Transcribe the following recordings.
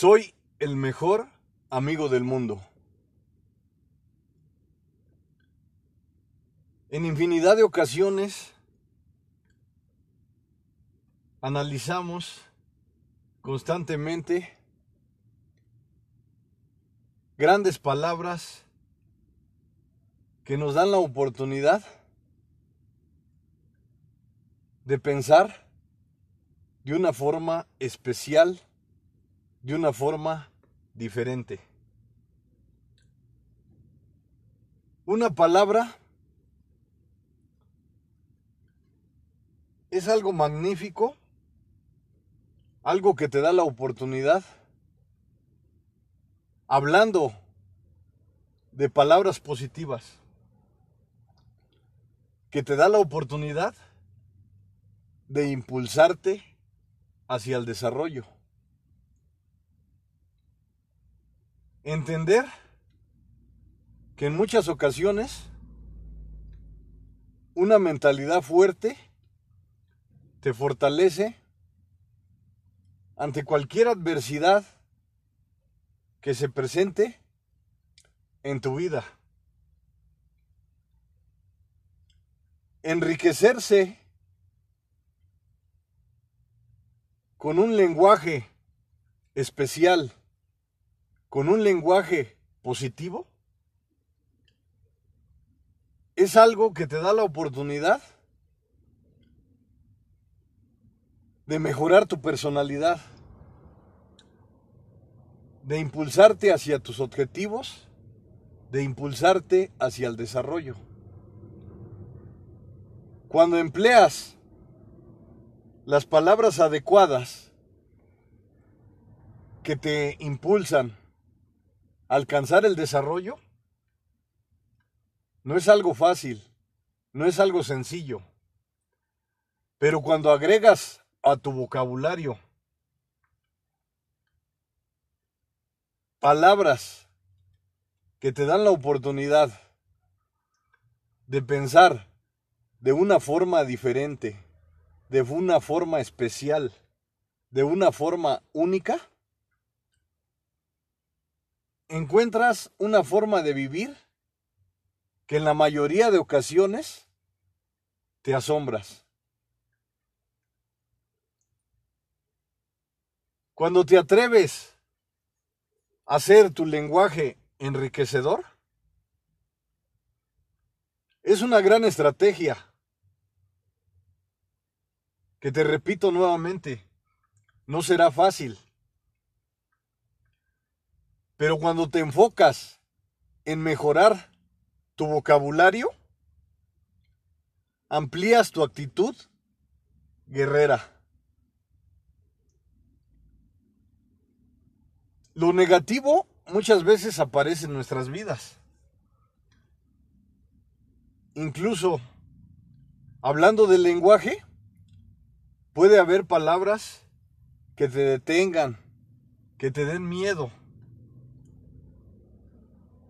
Soy el mejor amigo del mundo. En infinidad de ocasiones analizamos constantemente grandes palabras que nos dan la oportunidad de pensar de una forma especial, de una forma diferente. Una palabra es algo magnífico, algo que te da la oportunidad, hablando de palabras positivas, que te da la oportunidad de impulsarte hacia el desarrollo. Entender que en muchas ocasiones una mentalidad fuerte te fortalece ante cualquier adversidad que se presente en tu vida. Enriquecerse con un lenguaje especial, con un lenguaje positivo, es algo que te da la oportunidad de mejorar tu personalidad, de impulsarte hacia tus objetivos, de impulsarte hacia el desarrollo. Cuando empleas las palabras adecuadas que te impulsan alcanzar el desarrollo, no es algo fácil, no es algo sencillo. Pero cuando agregas a tu vocabulario. Palabras que te dan la oportunidad de pensar de una forma diferente, de una forma especial, de una forma única, encuentras una forma de vivir que en la mayoría de ocasiones te asombras. Cuando te atreves a hacer tu lenguaje enriquecedor, es una gran estrategia que te repito nuevamente, no será fácil. Pero cuando te enfocas en mejorar tu vocabulario, amplías tu actitud guerrera. Lo negativo muchas veces aparece en nuestras vidas. Incluso, hablando del lenguaje, puede haber palabras que te detengan, que te den miedo.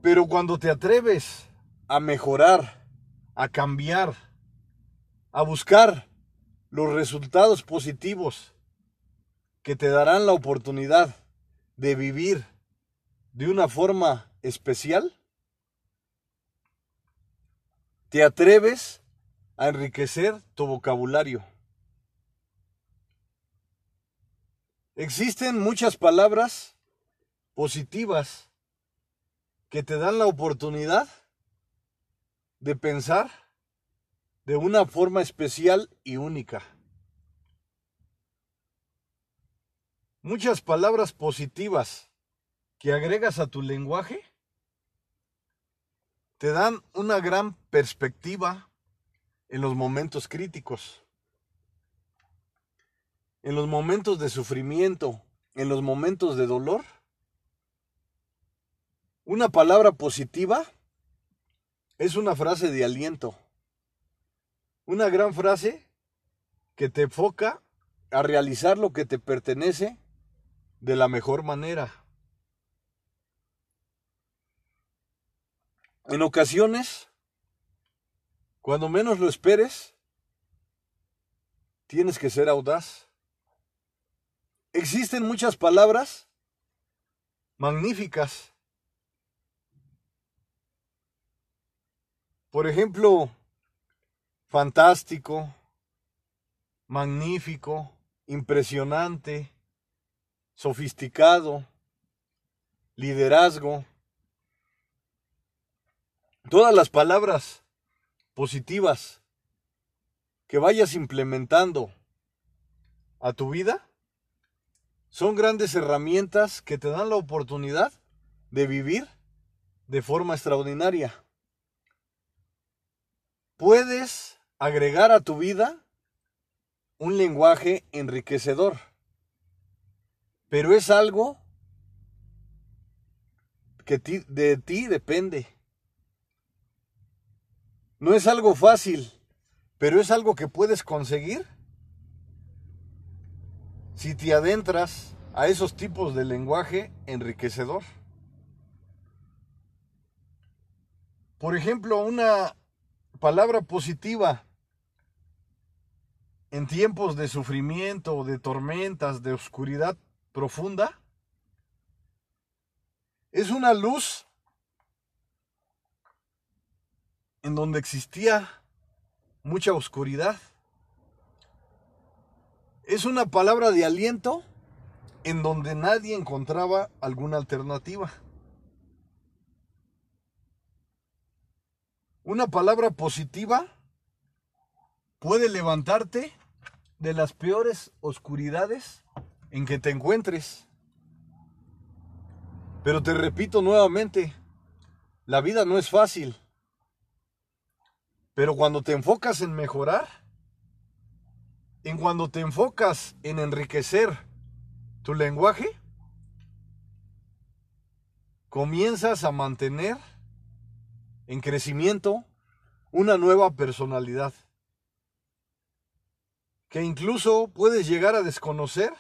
Pero cuando te atreves a mejorar, a cambiar, a buscar los resultados positivos que te darán la oportunidad de vivir de una forma especial? ¿Te atreves a enriquecer tu vocabulario? Existen muchas palabras positivas que te dan la oportunidad de pensar de una forma especial y única. muchas palabras positivas que agregas a tu lenguaje te dan una gran perspectiva en los momentos críticos, en los momentos de sufrimiento, en los momentos de dolor. Una palabra positiva es una frase de aliento, una gran frase que te enfoca a realizar lo que te pertenece de la mejor manera. En ocasiones, cuando menos lo esperes, tienes que ser audaz. Existen muchas palabras magníficas. Por ejemplo, fantástico, magnífico, impresionante, sofisticado, liderazgo. Todas las palabras positivas que vayas implementando a tu vida son grandes herramientas que te dan la oportunidad de vivir de forma extraordinaria. Puedes agregar a tu vida un lenguaje enriquecedor, pero es algo que de ti depende. No es algo fácil, pero es algo que puedes conseguir si te adentras a esos tipos de lenguaje enriquecedor. Por ejemplo, una palabra positiva en tiempos de sufrimiento, de tormentas, de oscuridad profunda, es una luz en donde existía mucha oscuridad. Es una palabra de aliento en donde nadie encontraba alguna alternativa. Una palabra positiva puede levantarte de las peores oscuridades en que te encuentres. Pero te repito nuevamente, la vida no es fácil. Pero cuando te enfocas en mejorar, en cuando te enfocas en enriquecer tu lenguaje, comienzas a mantener en crecimiento una nueva personalidad que incluso puedes llegar a desconocer,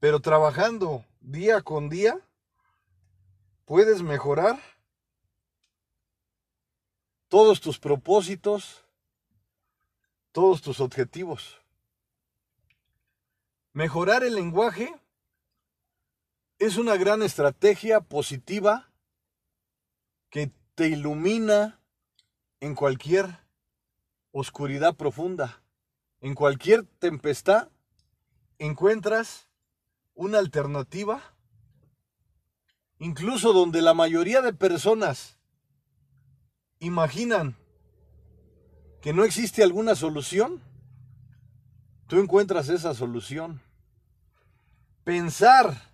pero trabajando día con día, puedes mejorar todos tus propósitos, todos tus objetivos. Mejorar el lenguaje es una gran estrategia positiva que te ilumina en cualquier oscuridad profunda. En cualquier tempestad encuentras una alternativa, incluso donde la mayoría de personas imaginan que no existe alguna solución, tú encuentras esa solución. Pensar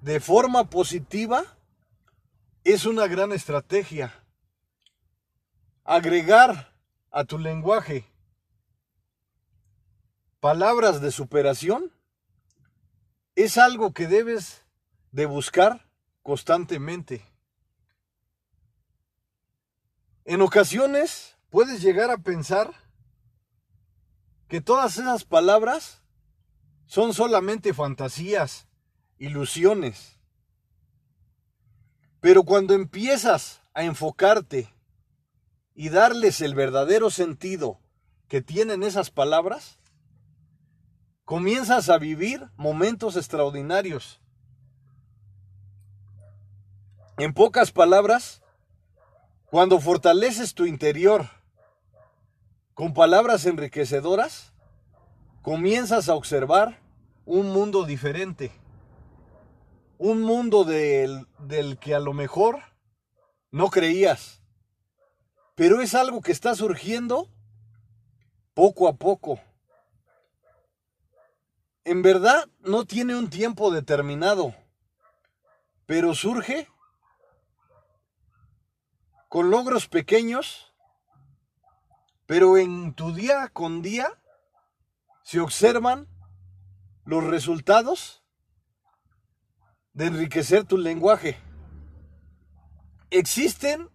de forma positiva es una gran estrategia. Agregar a tu lenguaje palabras de superación es algo que debes de buscar constantemente. En ocasiones puedes llegar a pensar que todas esas palabras son solamente fantasías, ilusiones. Pero cuando empiezas a enfocarte y darles el verdadero sentido que tienen esas palabras, comienzas a vivir momentos extraordinarios. En pocas palabras, cuando fortaleces tu interior con palabras enriquecedoras, comienzas a observar un mundo diferente. Un mundo del, del, que a lo mejor no creías. Pero es algo que está surgiendo poco a poco en verdad no tiene un tiempo determinado, pero surge con logros pequeños, pero en tu día con día se observan los resultados de enriquecer tu lenguaje. Existen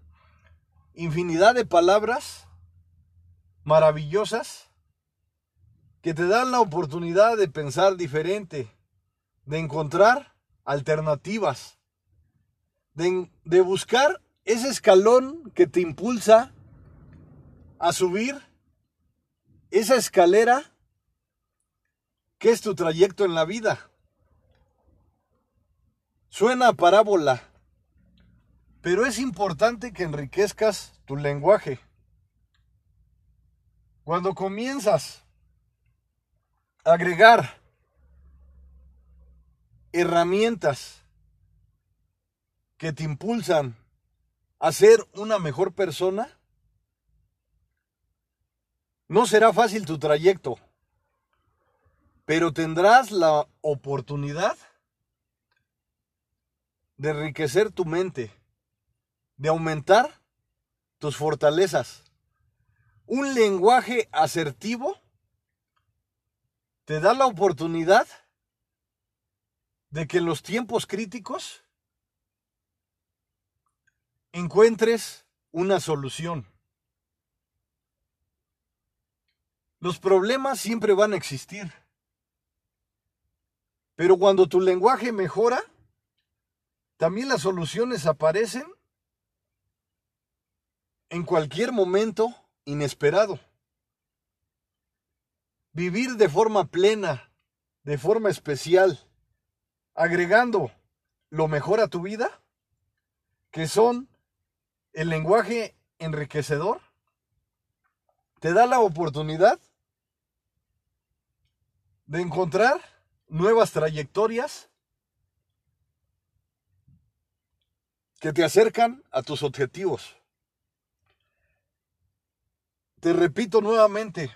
infinidad de palabras maravillosas que te dan la oportunidad de pensar diferente, de encontrar alternativas, de, buscar ese escalón que te impulsa a subir esa escalera que es tu trayecto en la vida. Suena parábola, pero es importante que enriquezcas tu lenguaje. Cuando comienzas a agregar herramientas que te impulsan a ser una mejor persona, no será fácil tu trayecto, pero tendrás la oportunidad de enriquecer tu mente, de aumentar tus fortalezas. Un lenguaje asertivo te da la oportunidad de que en los tiempos críticos encuentres una solución. Los problemas siempre van a existir. Pero cuando tu lenguaje mejora, también las soluciones aparecen en cualquier momento inesperado. Vivir de forma plena, de forma especial, agregando lo mejor a tu vida, que son el lenguaje enriquecedor, te da la oportunidad de encontrar nuevas trayectorias que te acercan a tus objetivos. Te repito nuevamente,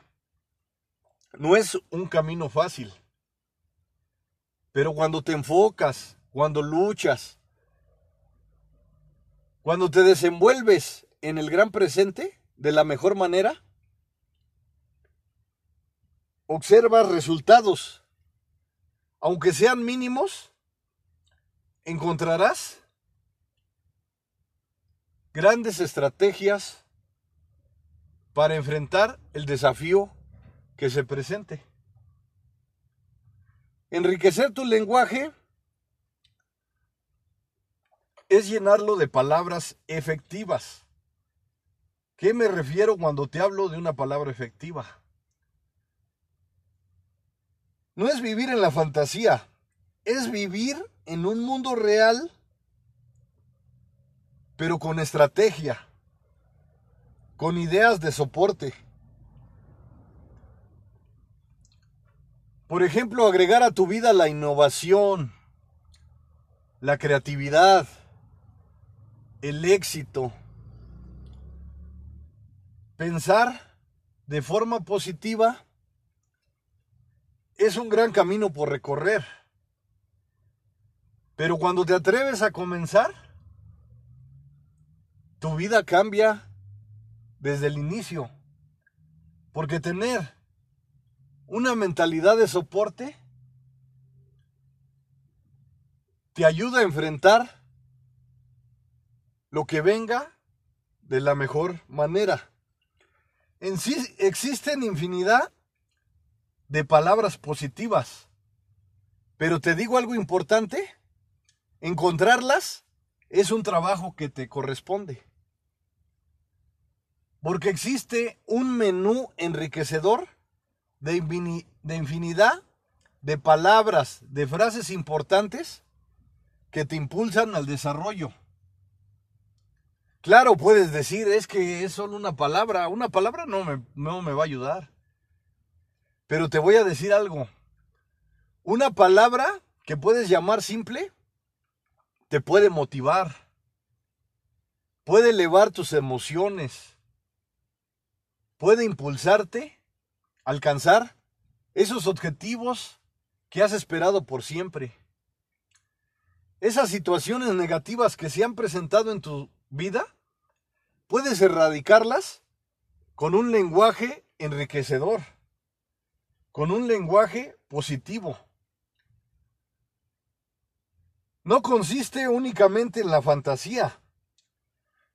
no es un camino fácil, pero cuando te enfocas, cuando luchas, cuando te desenvuelves en el gran presente de la mejor manera, observas resultados. Aunque sean mínimos, encontrarás grandes estrategias para enfrentar el desafío que se presente. Enriquecer tu lenguaje es llenarlo de palabras efectivas. ¿Qué me refiero cuando te hablo de una palabra efectiva? No es vivir en la fantasía, es vivir en un mundo real, pero con estrategia, con ideas de soporte. Por ejemplo, agregar a tu vida la innovación, la creatividad, el éxito. Pensar de forma positiva es un gran camino por recorrer. Pero cuando te atreves a comenzar, tu vida cambia desde el inicio. Porque tener una mentalidad de soporte te ayuda a enfrentar lo que venga de la mejor manera. En sí existen infinidad de palabras positivas. Pero te digo algo importante, encontrarlas es un trabajo que te corresponde. Porque existe un menú enriquecedor de, infinidad de palabras, de frases importantes que te impulsan al desarrollo. Claro, puedes decir, es que es solo una palabra. Una palabra no me, no me va a ayudar. Pero te voy a decir algo. Una palabra que puedes llamar simple te puede motivar. Puede elevar tus emociones. Puede impulsarte a alcanzar esos objetivos que has esperado por siempre. Esas situaciones negativas que se han presentado en tu vida, puedes erradicarlas con un lenguaje enriquecedor con un lenguaje positivo. No consiste únicamente en la fantasía.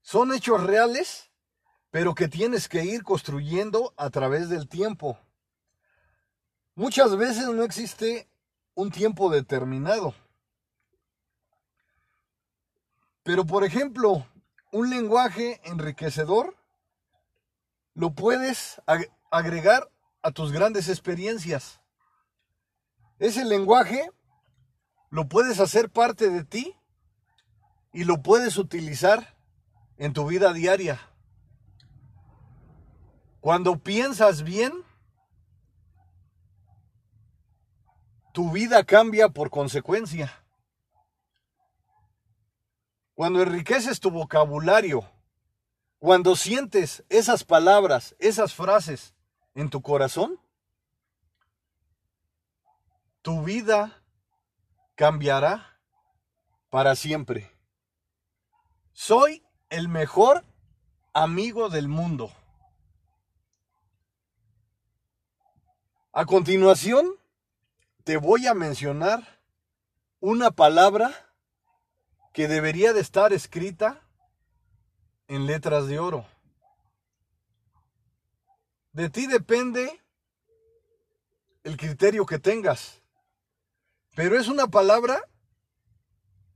Son hechos reales, pero que tienes que ir construyendo a través del tiempo. Muchas veces no existe un tiempo determinado. Pero por ejemplo, un lenguaje enriquecedor lo puedes agregar a tus grandes experiencias. Ese lenguaje lo puedes hacer parte de ti y lo puedes utilizar en tu vida diaria. Cuando piensas bien, tu vida cambia por consecuencia. Cuando enriqueces tu vocabulario, cuando sientes esas palabras, esas frases en tu corazón, tu vida cambiará para siempre. Soy el mejor amigo del mundo. A continuación, te voy a mencionar una palabra que debería de estar escrita en letras de oro. De ti depende el criterio que tengas, pero es una palabra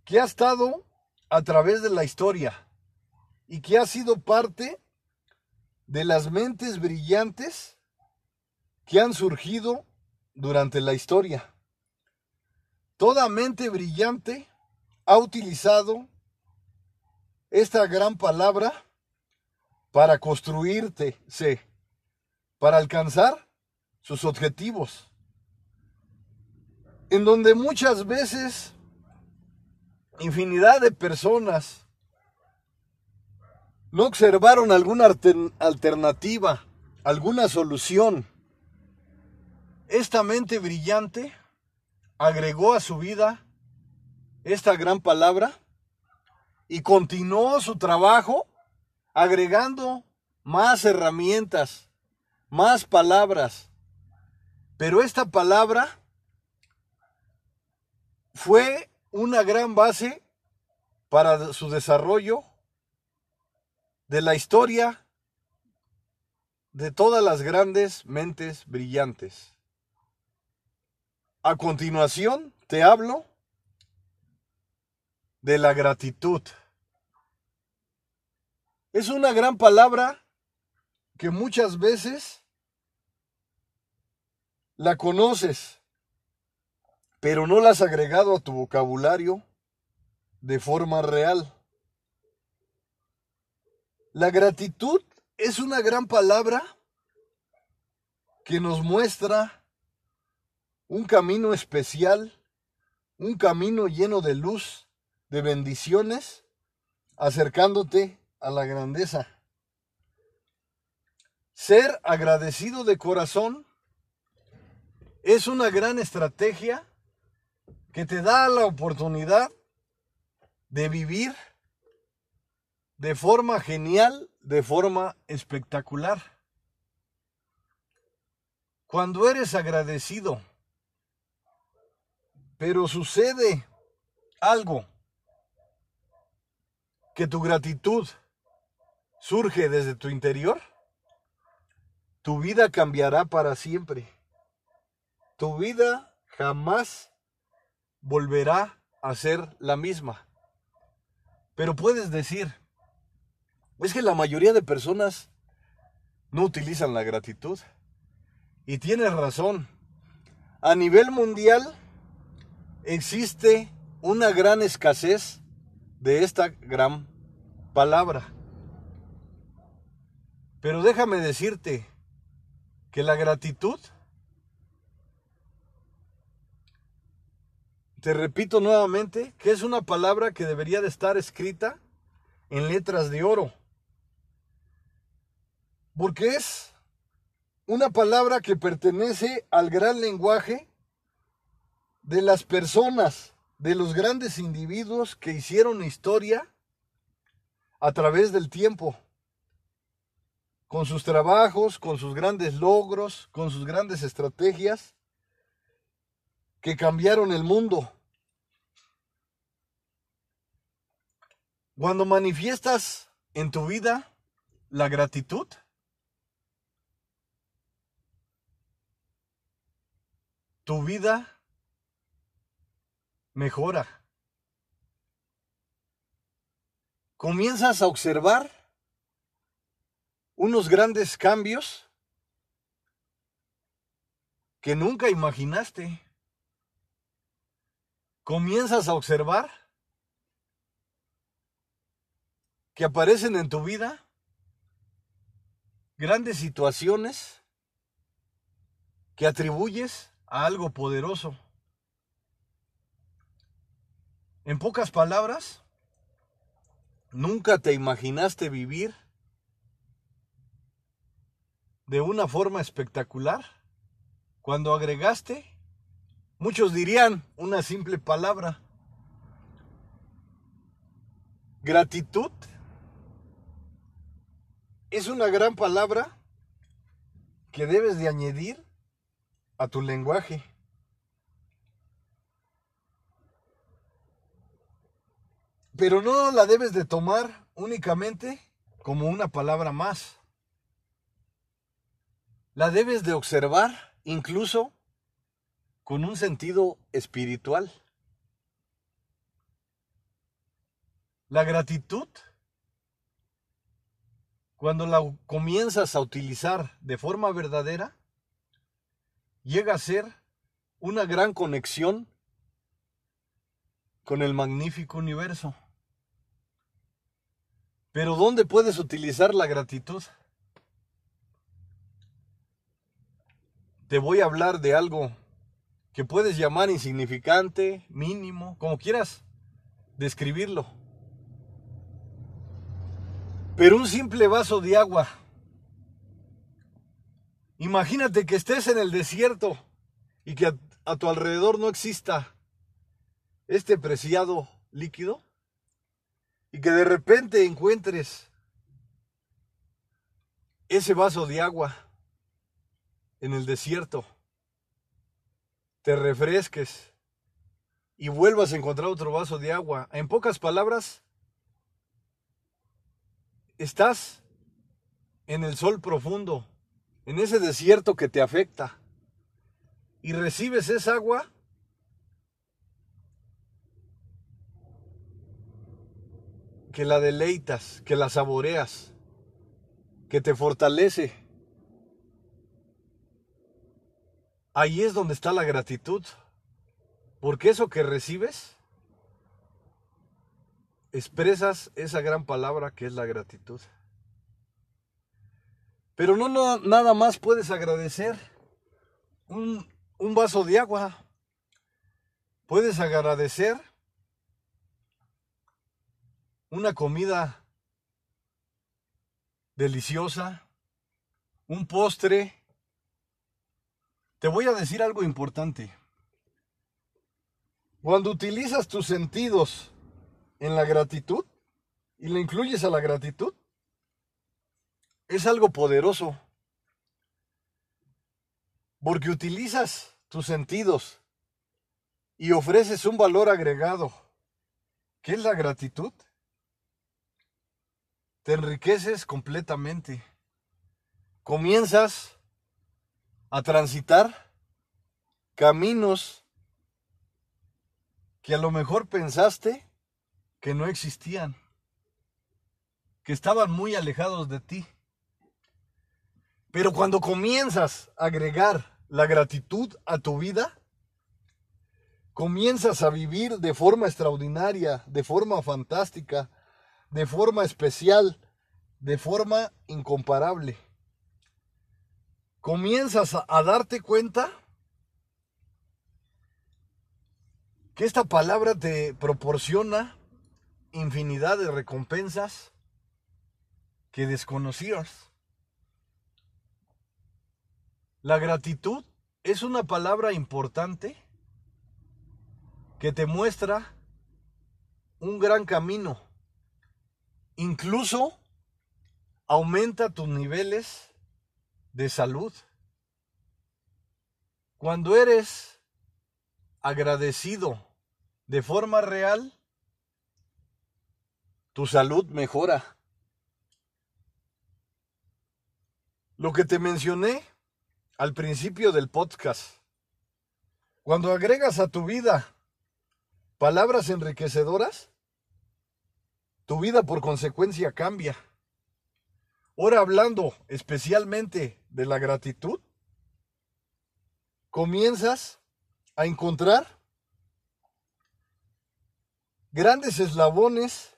que ha estado a través de la historia y que ha sido parte de las mentes brillantes que han surgido durante la historia. Toda mente brillante ha utilizado esta gran palabra para construirte, para alcanzar sus objetivos. En donde muchas veces infinidad de personas no observaron alguna alternativa, alguna solución. Esta mente brillante agregó a su vida esta gran palabra y continuó su trabajo agregando más herramientas, más palabras. Pero esta palabra fue una gran base para su desarrollo de la historia de todas las grandes mentes brillantes. A continuación te hablo de la gratitud. Es una gran palabra que muchas veces la conoces, pero no la has agregado a tu vocabulario de forma real. La gratitud es una gran palabra que nos muestra un camino especial, un camino lleno de luz de bendiciones, acercándote a la grandeza. Ser agradecido de corazón es una gran estrategia que te da la oportunidad de vivir de forma genial, de forma espectacular. Cuando eres agradecido, pero sucede algo que tu gratitud surge desde tu interior, tu vida cambiará para siempre. Tu vida jamás volverá a ser la misma. Pero puedes decir, es que la mayoría de personas no utilizan la gratitud. Y tienes razón. A nivel mundial existe una gran escasez de esta gran palabra. Pero déjame decirte que la gratitud, te repito nuevamente, que es una palabra que debería de estar escrita en letras de oro. Porque es una palabra que pertenece al gran lenguaje de las personas de los grandes individuos que hicieron historia a través del tiempo, con sus trabajos, con sus grandes logros, con sus grandes estrategias, que cambiaron el mundo. Cuando manifiestas en tu vida la gratitud, tu vida mejora. Comienzas a observar unos grandes cambios que nunca imaginaste. comienzas a observar que aparecen en tu vida grandes situaciones que atribuyes a algo poderoso. En pocas palabras, nunca te imaginaste vivir de una forma espectacular cuando agregaste, muchos dirían una simple palabra, gratitud. Es una gran palabra que debes de añadir a tu lenguaje. Pero no la debes de tomar únicamente como una palabra más. La debes de observar incluso con un sentido espiritual. La gratitud, cuando la comienzas a utilizar de forma verdadera, llega a ser una gran conexión con el magnífico universo. Pero ¿dónde puedes utilizar la gratitud? Te voy a hablar de algo que puedes llamar insignificante, mínimo, como quieras describirlo. Pero un simple vaso de agua. Imagínate que estés en el desierto y que a, a tu alrededor no exista este preciado líquido y que de repente encuentres ese vaso de agua en el desierto, te refresques y vuelvas a encontrar otro vaso de agua. En pocas palabras, estás en el sol profundo, en ese desierto que te afecta, y recibes esa agua que la deleitas, que la saboreas, que te fortalece. Ahí es donde está la gratitud, porque eso que recibes, expresas esa gran palabra que es la gratitud. Pero no, nada más puedes agradecer un vaso de agua. Puedes agradecer una comida deliciosa, un postre. Te voy a decir algo importante. Cuando utilizas tus sentidos en la gratitud y le incluyes a la gratitud, es algo poderoso. Porque utilizas tus sentidos y ofreces un valor agregado, que es la gratitud te enriqueces completamente. Comienzas a transitar caminos que a lo mejor pensaste que no existían, que estaban muy alejados de ti. Pero cuando comienzas a agregar la gratitud a tu vida, comienzas a vivir de forma extraordinaria, de forma fantástica, de forma especial, de forma incomparable. Comienzas a, darte cuenta que esta palabra te proporciona infinidad de recompensas que desconocías. La gratitud es una palabra importante que te muestra un gran camino Incluso aumenta tus niveles de salud. Cuando eres agradecido de forma real, tu salud mejora. Lo que te mencioné al principio del podcast, cuando agregas a tu vida palabras enriquecedoras, tu vida por consecuencia cambia. Ahora hablando especialmente de la gratitud, comienzas a encontrar grandes eslabones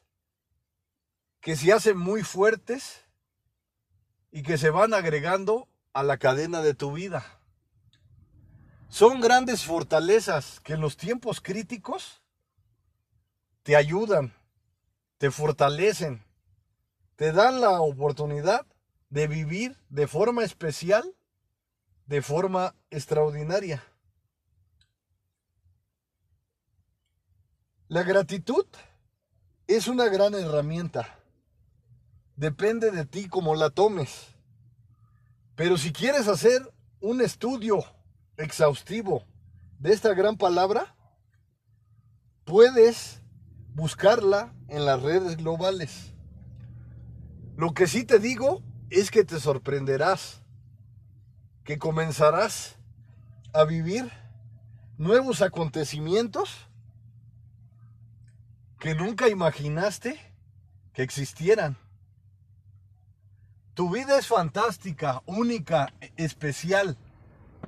que se hacen muy fuertes y que se van agregando a la cadena de tu vida. Son grandes fortalezas que en los tiempos críticos te ayudan, te fortalecen, te dan la oportunidad de vivir de forma especial, de forma extraordinaria. La gratitud es una gran herramienta. Depende de ti cómo la tomes. Pero si quieres hacer un estudio exhaustivo de esta gran palabra, puedes buscarla en las redes globales. Lo que sí te digo es que te sorprenderás, que comenzarás a vivir nuevos acontecimientos que nunca imaginaste que existieran. Tu vida es fantástica, única, especial,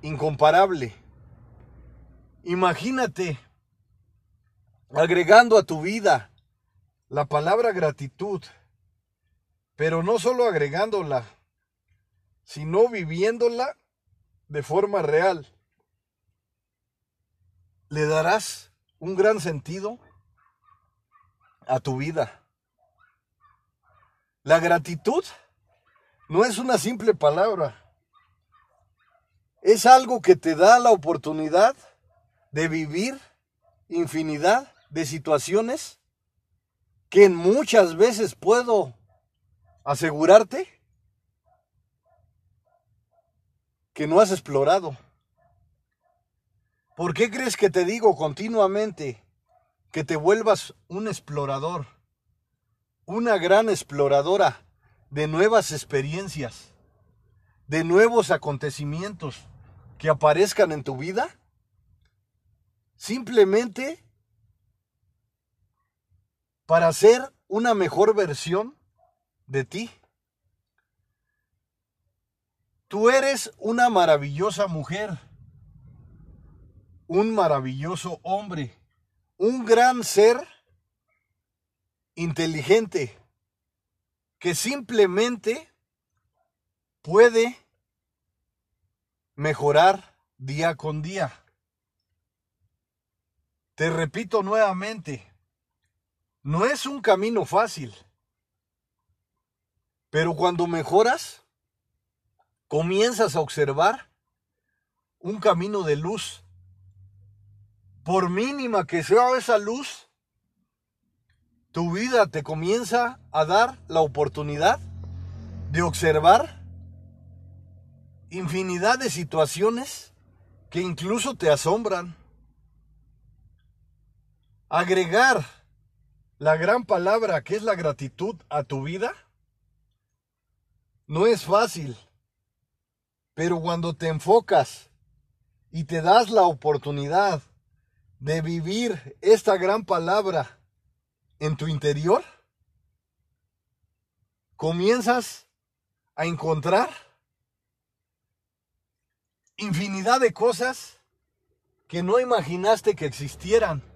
incomparable. Imagínate agregando a tu vida la palabra gratitud pero no solo agregándola, sino viviéndola de forma real. Le darás un gran sentido a tu vida. La gratitud no es una simple palabra. Es algo que te da la oportunidad de vivir infinidad de situaciones que muchas veces puedo asegurarte que no has explorado. ¿Por qué crees que te digo continuamente que te vuelvas un explorador, una gran exploradora de nuevas experiencias, de nuevos acontecimientos que aparezcan en tu vida? Simplemente para ser una mejor versión de ti. Tú eres una maravillosa mujer, un maravilloso hombre, un gran ser inteligente que simplemente puede mejorar día con día. Te repito nuevamente, no es un camino fácil. Pero cuando mejoras, comienzas a observar un camino de luz. Por mínima que sea esa luz, tu vida te comienza a dar la oportunidad de observar infinidad de situaciones que incluso te asombran. Agregar la gran palabra que es la gratitud a tu vida no es fácil, pero cuando te enfocas y te das la oportunidad de vivir esta gran palabra en tu interior, comienzas a encontrar infinidad de cosas que no imaginaste que existieran.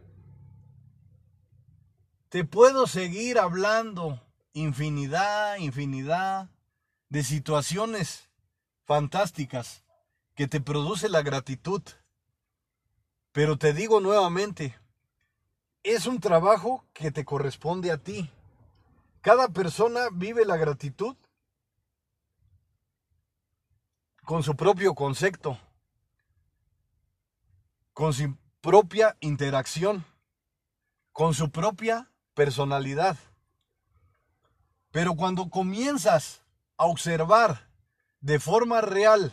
Te puedo seguir hablando infinidad, infinidad de situaciones fantásticas que te produce la gratitud. Pero te digo nuevamente, es un trabajo que te corresponde a ti. Cada persona vive la gratitud con su propio concepto, con su propia interacción, con su propia personalidad. Pero cuando comienzas a observar de forma real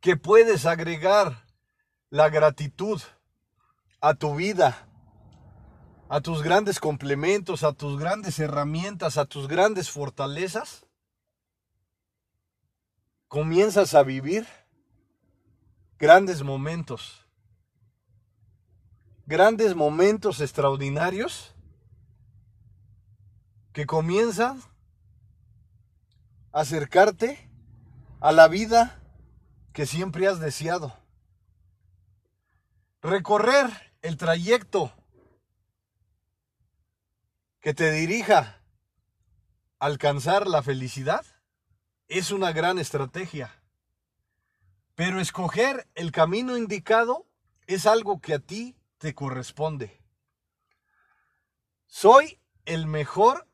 que puedes agregar la gratitud a tu vida, a tus grandes complementos, a tus grandes herramientas, a tus grandes fortalezas, comienzas a vivir grandes momentos, grandes momentos extraordinarios que comienzan acercarte a la vida que siempre has deseado. Recorrer el trayecto que te dirija a alcanzar la felicidad es una gran estrategia. Pero escoger el camino indicado es algo que a ti te corresponde. Soy el mejor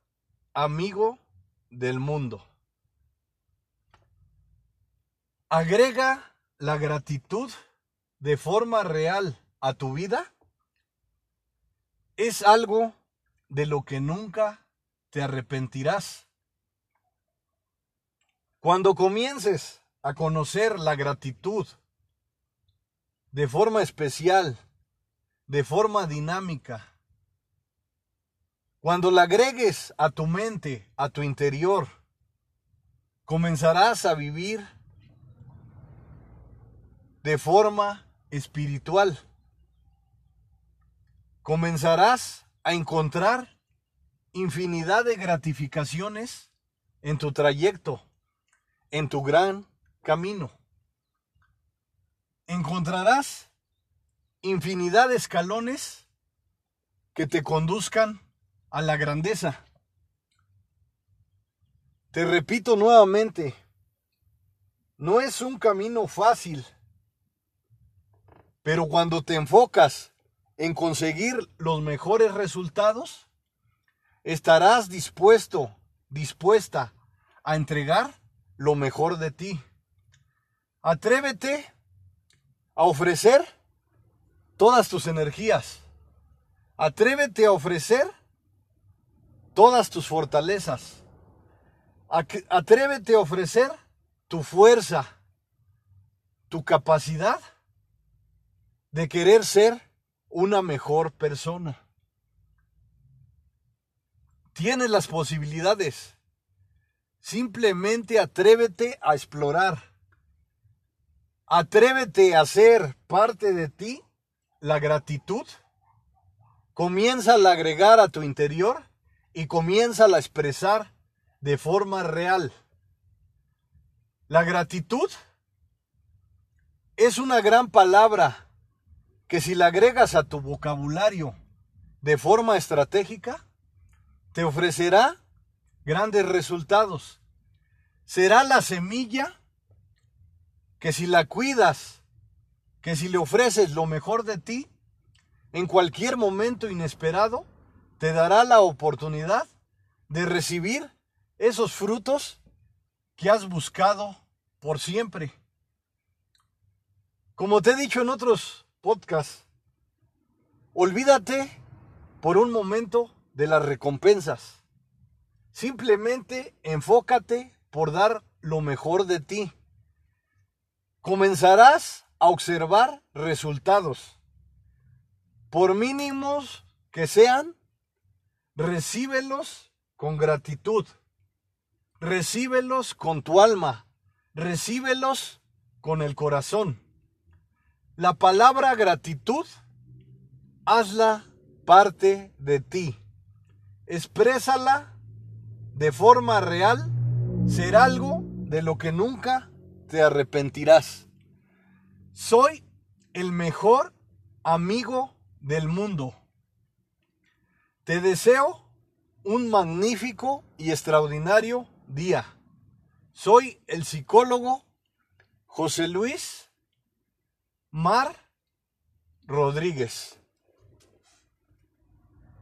amigo del mundo. Agrega la gratitud de forma real a tu vida. Es algo de lo que nunca te arrepentirás. Cuando comiences a conocer la gratitud de forma especial, de forma dinámica, cuando la agregues a tu mente, a tu interior, comenzarás a vivir de forma espiritual. Comenzarás a encontrar infinidad de gratificaciones en tu trayecto en tu gran camino. Encontrarás infinidad de escalones que te conduzcan a la grandeza. Te repito nuevamente, no es un camino fácil, pero cuando te enfocas en conseguir los mejores resultados, estarás dispuesto, dispuesta a entregar lo mejor de ti. Atrévete a ofrecer todas tus energías. Atrévete a ofrecer todas tus fortalezas. Atrévete a ofrecer tu fuerza, tu capacidad de querer ser una mejor persona. Tienes las posibilidades Simplemente atrévete a explorar. Atrévete a hacer parte de ti la gratitud. Comienza a agregar a tu interior y comienza a expresar de forma real. La gratitud es una gran palabra que si la agregas a tu vocabulario de forma estratégica, te ofrecerá grandes resultados. Será la semilla que si la cuidas, que si le ofreces lo mejor de ti, en cualquier momento inesperado, te dará la oportunidad de recibir esos frutos que has buscado por siempre. Como te he dicho en otros podcasts, olvídate por un momento de las recompensas. Simplemente enfócate por dar lo mejor de ti. Comenzarás a observar resultados. Por mínimos que sean, recíbelos con gratitud. Recíbelos con tu alma. Recíbelos con el corazón. La palabra gratitud, hazla parte de ti. Exprésala de forma real ser algo de lo que nunca te arrepentirás. Soy el mejor amigo del mundo. Te deseo un magnífico y extraordinario día. Soy el psicólogo José Luis Mar Rodríguez.